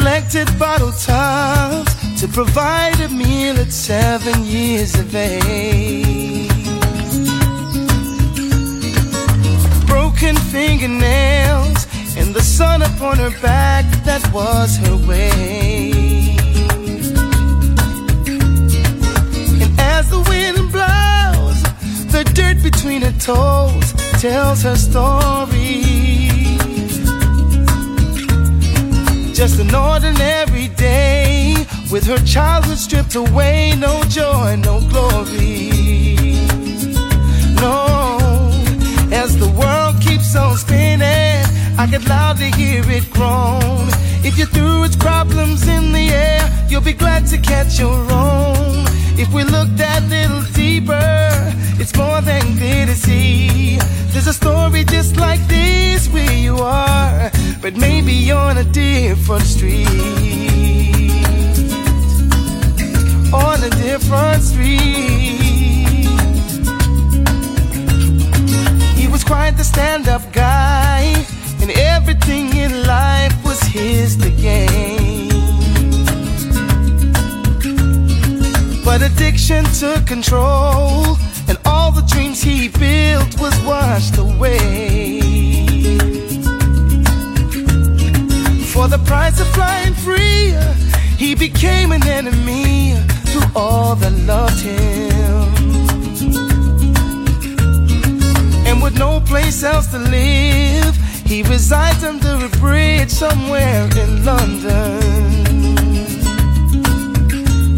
Collected bottle tops to provide a meal at seven years of age. Broken fingernails and the sun upon her back, that was her way. And as the wind blows, the dirt between her toes tells her story. Just an ordinary day with her childhood stripped away, no joy, no glory. No, as the world keeps on spinning, I can loudly hear it groan. If you threw its problems in the air, you'll be glad to catch your own. If we look that little deeper, it's more than clear to see. There's a story just like this where you are, but maybe on a different street. On a different street. He was quite the stand up guy, and everything in life was his to gain. Addiction took control, and all the dreams he built was washed away. For the price of flying free, he became an enemy to all that loved him. And with no place else to live, he resides under a bridge somewhere in London.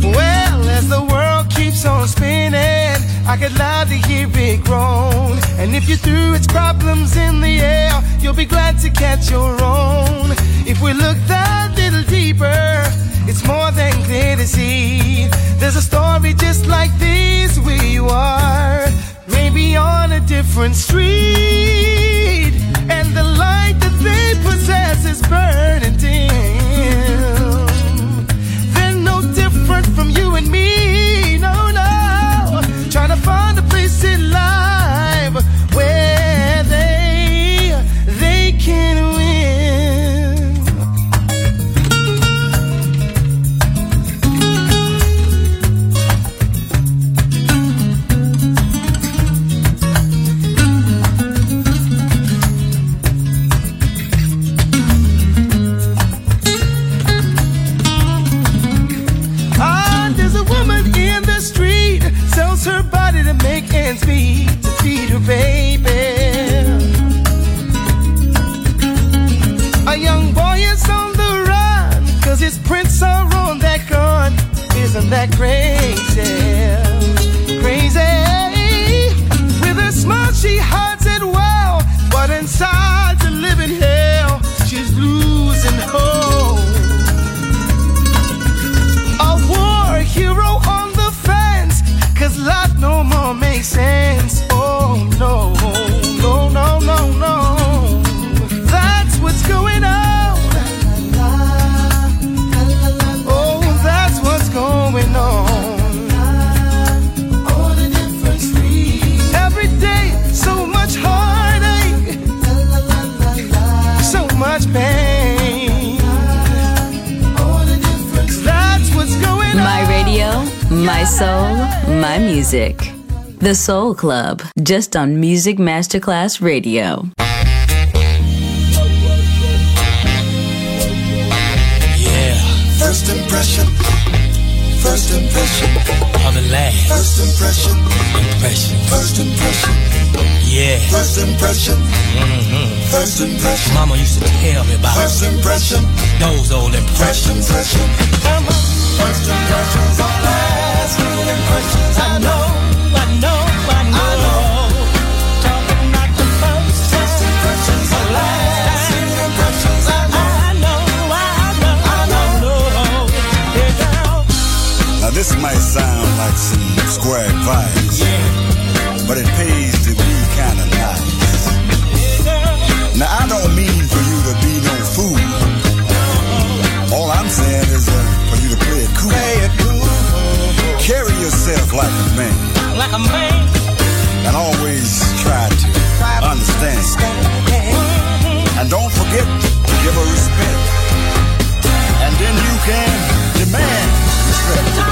Well, as the world keeps on spinning, I could loudly hear it groan. And if you threw its problems in the air, you'll be glad to catch your own. If we look that little deeper, it's more than clear to see. There's a story just like this you are, maybe on a different street. And the light that they possess is burning meet to feed her baby. A young boy is on the run cause his prints are on that gun. Isn't that crazy? Crazy. With a smile she hides it well, but inside's music. The Soul Club, just on Music Masterclass Radio. Yeah, First impression. First impression. on the last First impression. impression. First impression. Yeah, First impression. Mhm. First impression. Mama used to tell me about First impression. those old First impressions. impression. First impressions are last. Good impressions I know. I know, I know. Talking about the first First impressions are last. Impressions Now this might sound like some square advice, but it pays yourself like a man. Like a man. And always try to understand. understand. And don't forget to give her respect. And then you can demand respect.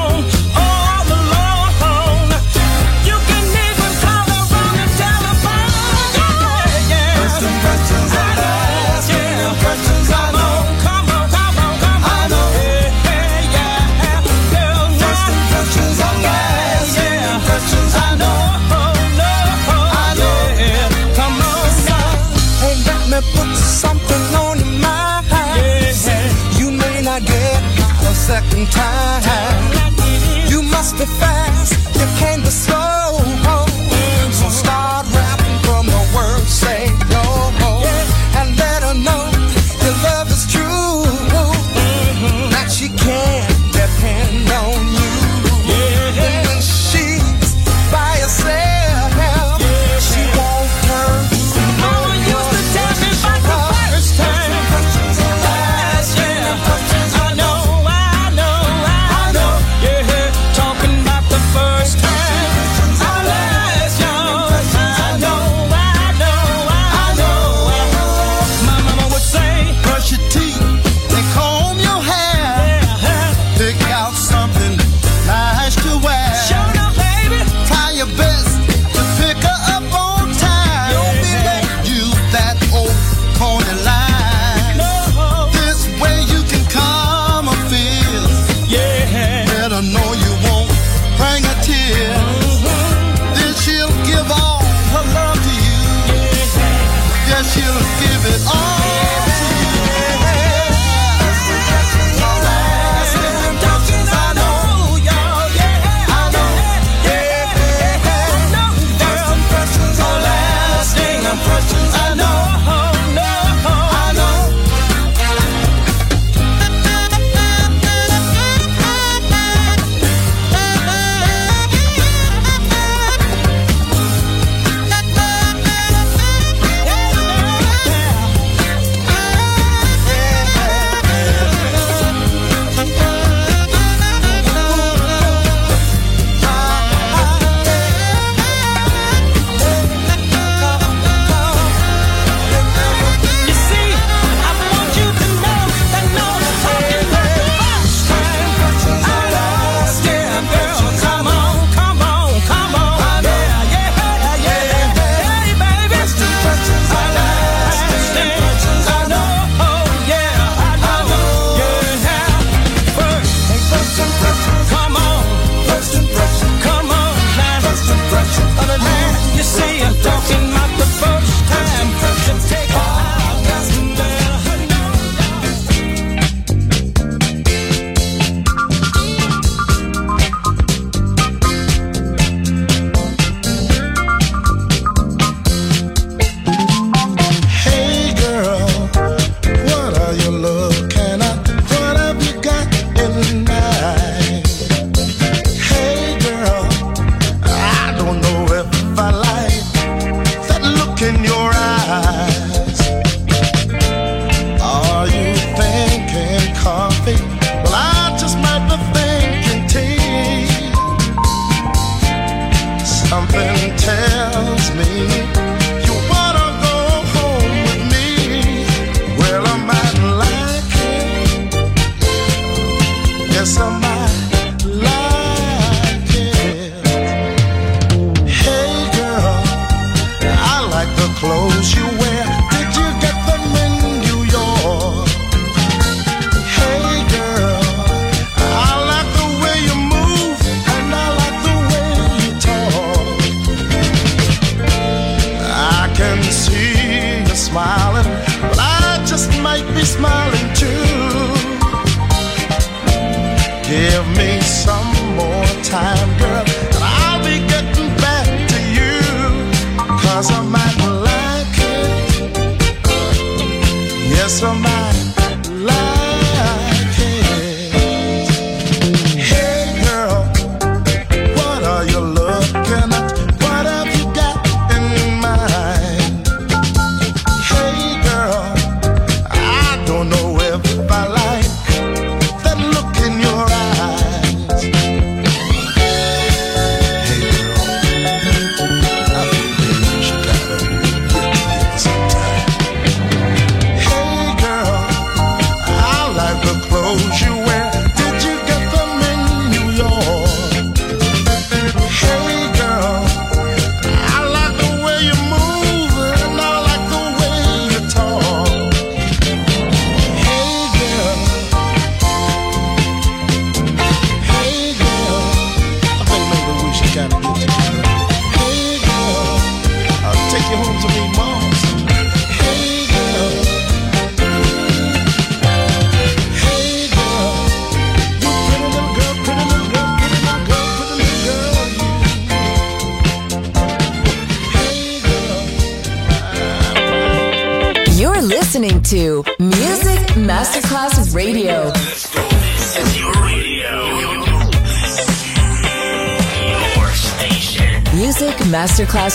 time. You must be fast.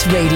Radio,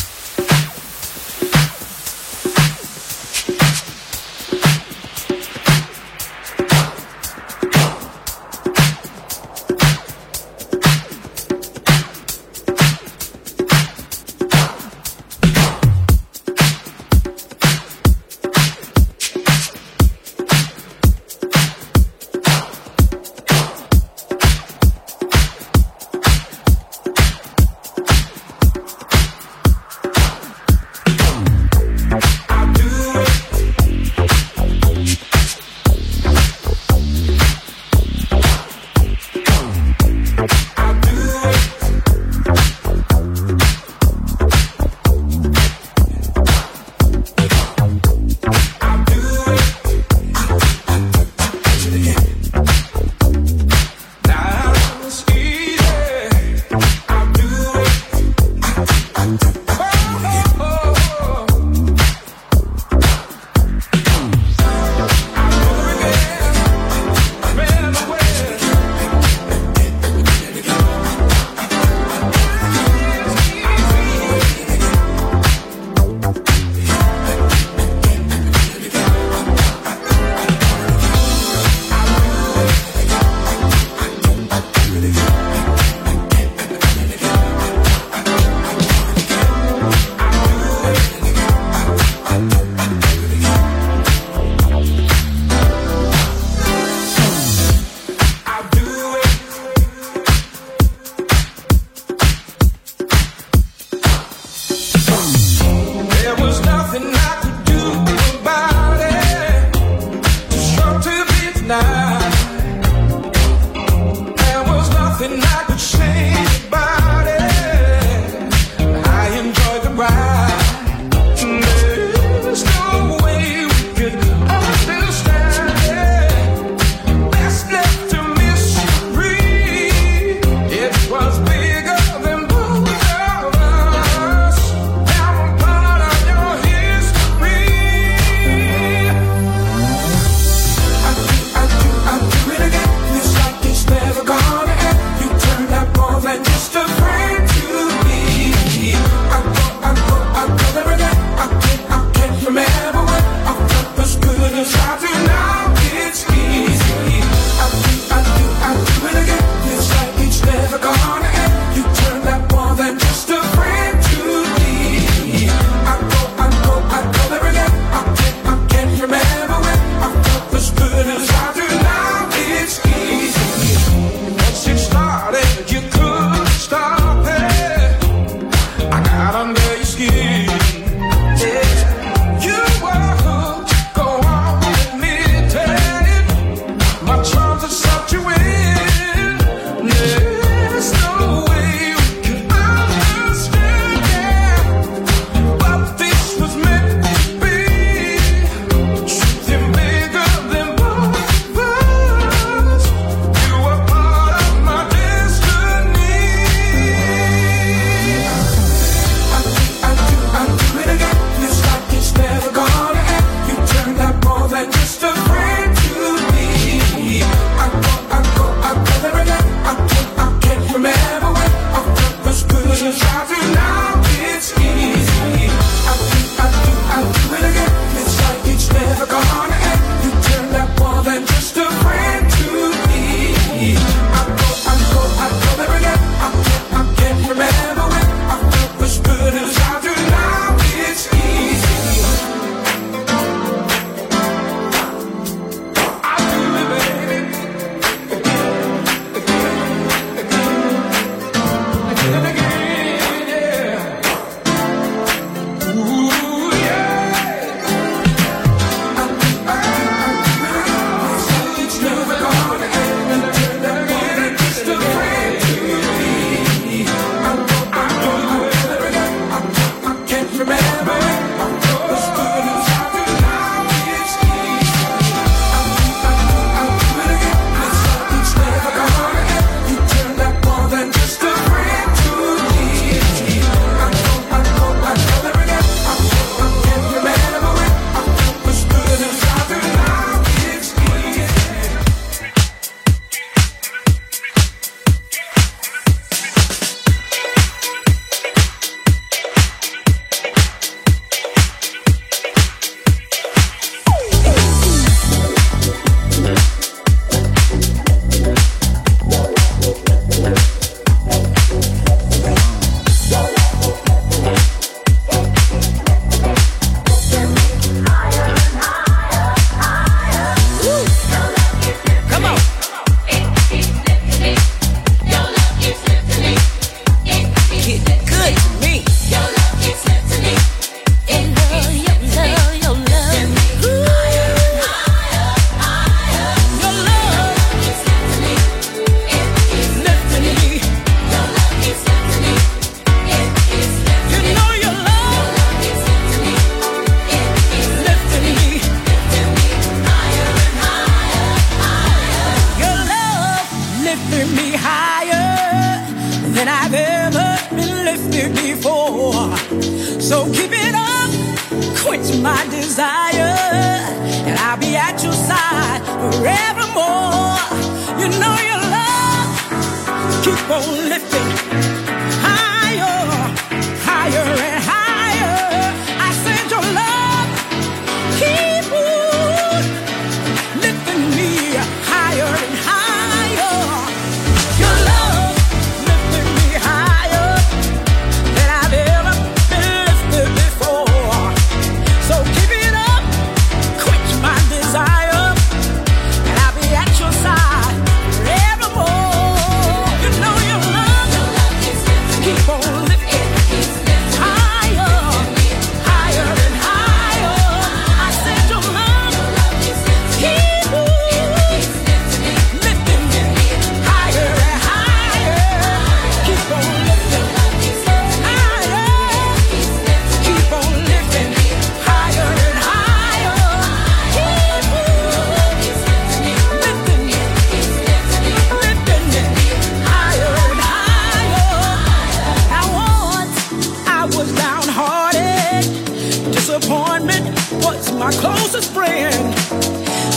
my closest friend.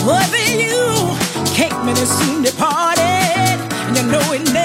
Whether you came in and soon departed, and you know it never.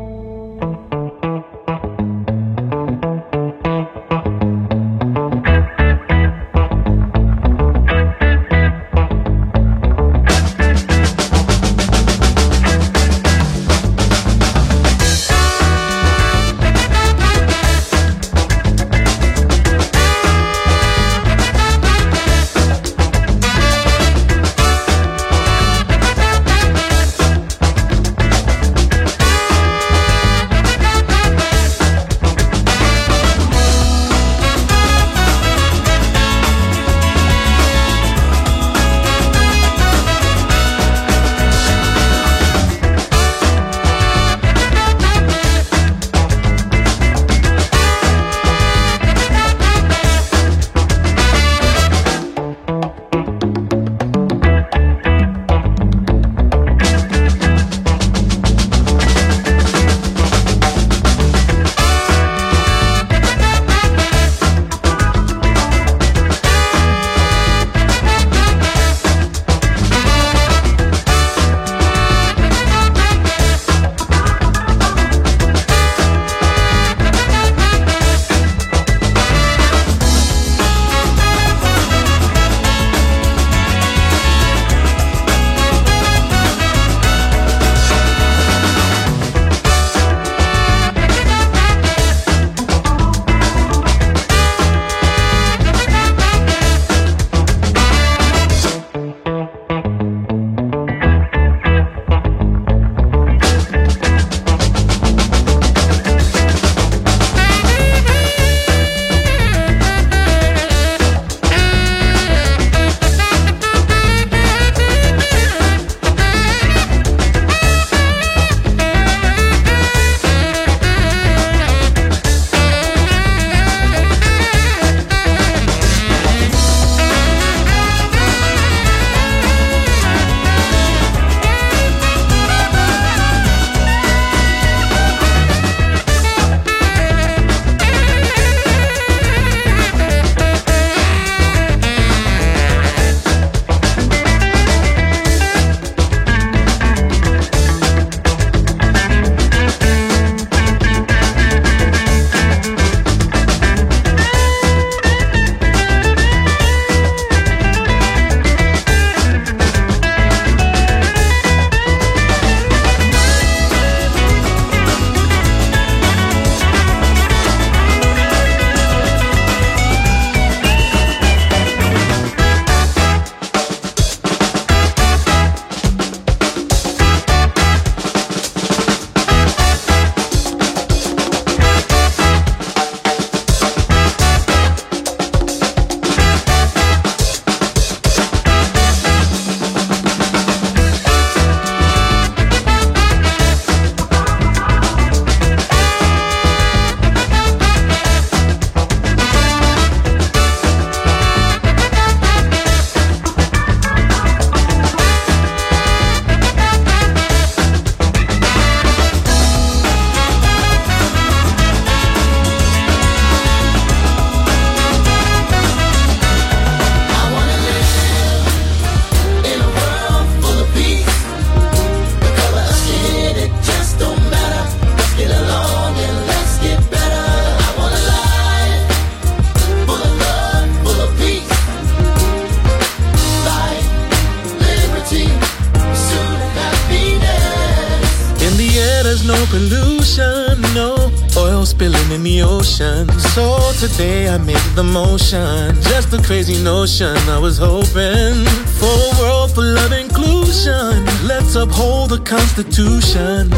Today I made the motion. Just a crazy notion. I was hoping for a world full of inclusion. Let's uphold the Constitution.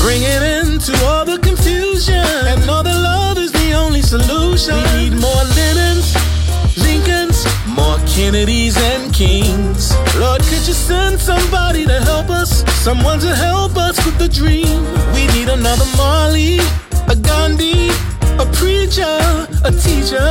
Bring it into all the confusion. And know that love is the only solution. We need more Lennons, Lincolns, more Kennedys and Kings. Lord, could you send somebody to help us? Someone to help us with the dream. We need another Marley, a Gandhi, a preacher, teacher.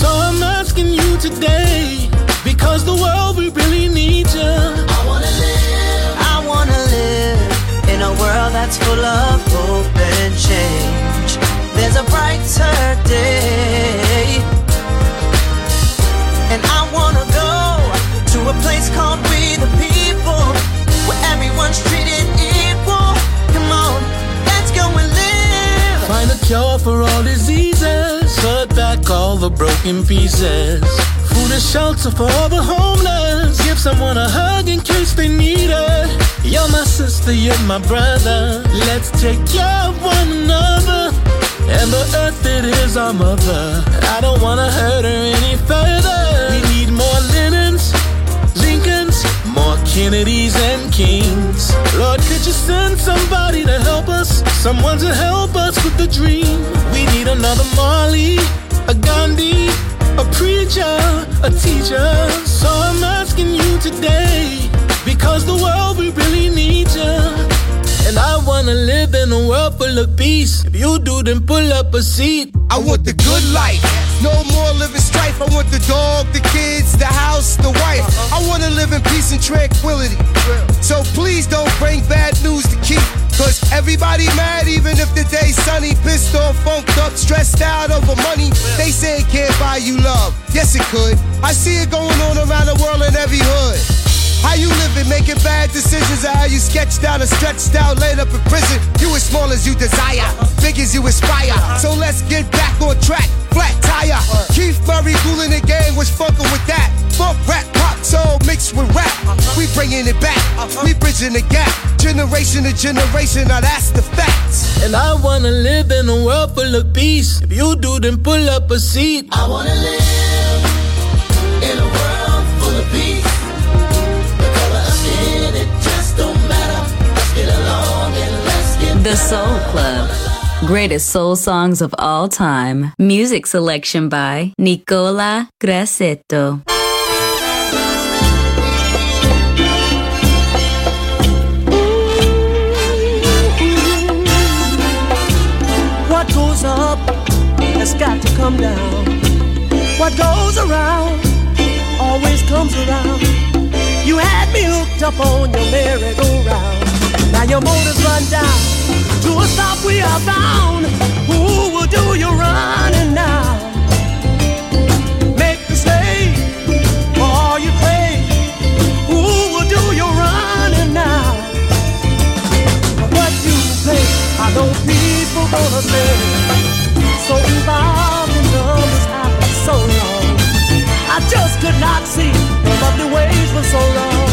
So I'm asking you today, because the world we really need you. I wanna live, I wanna live in a world that's full of hope and change. There's a brighter day. And I wanna go to a place called We the People, where everyone's treated equal. Come on, let's go and live. Find a cure for all diseases. The broken pieces. Food and shelter for the homeless. Give someone a hug in case they need it. You're my sister, you're my brother. Let's take care of one another. And the earth, it is our mother. I don't wanna hurt her any further. We need more Lennons, Lincolns, more Kennedys and Kings. Lord, could you send somebody to help us? Someone to help us with the dream. We need another Marley, a Gandhi, a preacher, a teacher. So I'm asking you today, because the world we really need you. And I wanna live in a world full of peace. If you do, then pull up a seat. I want the good life. No more living strife. I want the dog, the kids, the house, the wife. Uh-huh. I wanna live in peace and tranquility. So please don't bring bad news to keep. Cause everybody mad even if the day's sunny. Pissed off, funked up, stressed out over money. They say it can't buy you love. Yes, it could. I see it going on around the world in every hood. How you living, making bad decisions, or how you sketched out and stretched out, laid up in prison. You as small as you desire, big as you aspire. So let's get back on track, flat tire. Keith Murray, cooling the game, was fucking with that. Funk, rap, pop, soul mixed with rap. We bringing it back, we bridging the gap. Generation to generation, now that's the facts. And I wanna live in a world full of peace. If you do, then pull up a seat. I wanna live Greatest soul songs of all time. Music selection by Nicola Grassetto. What goes up has got to come down. What goes around always comes around. You had me hooked up on your merry-go-round. Now your motor's run down. To a stop we are bound. Who will do your running now? Make the slave all you crave. Who will do your running now? What you play, I know people gonna say. So involved in numbers after so long. I just could not see your lovely ways for so long.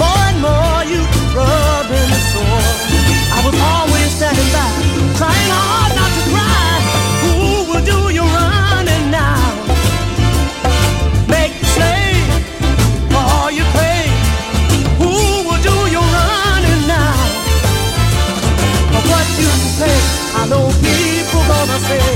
More and more you rubbing the sore was always standing by, trying hard not to cry. Who will do running now? Make the for all you. Who will do running now? For what you pay, I know people gonna say.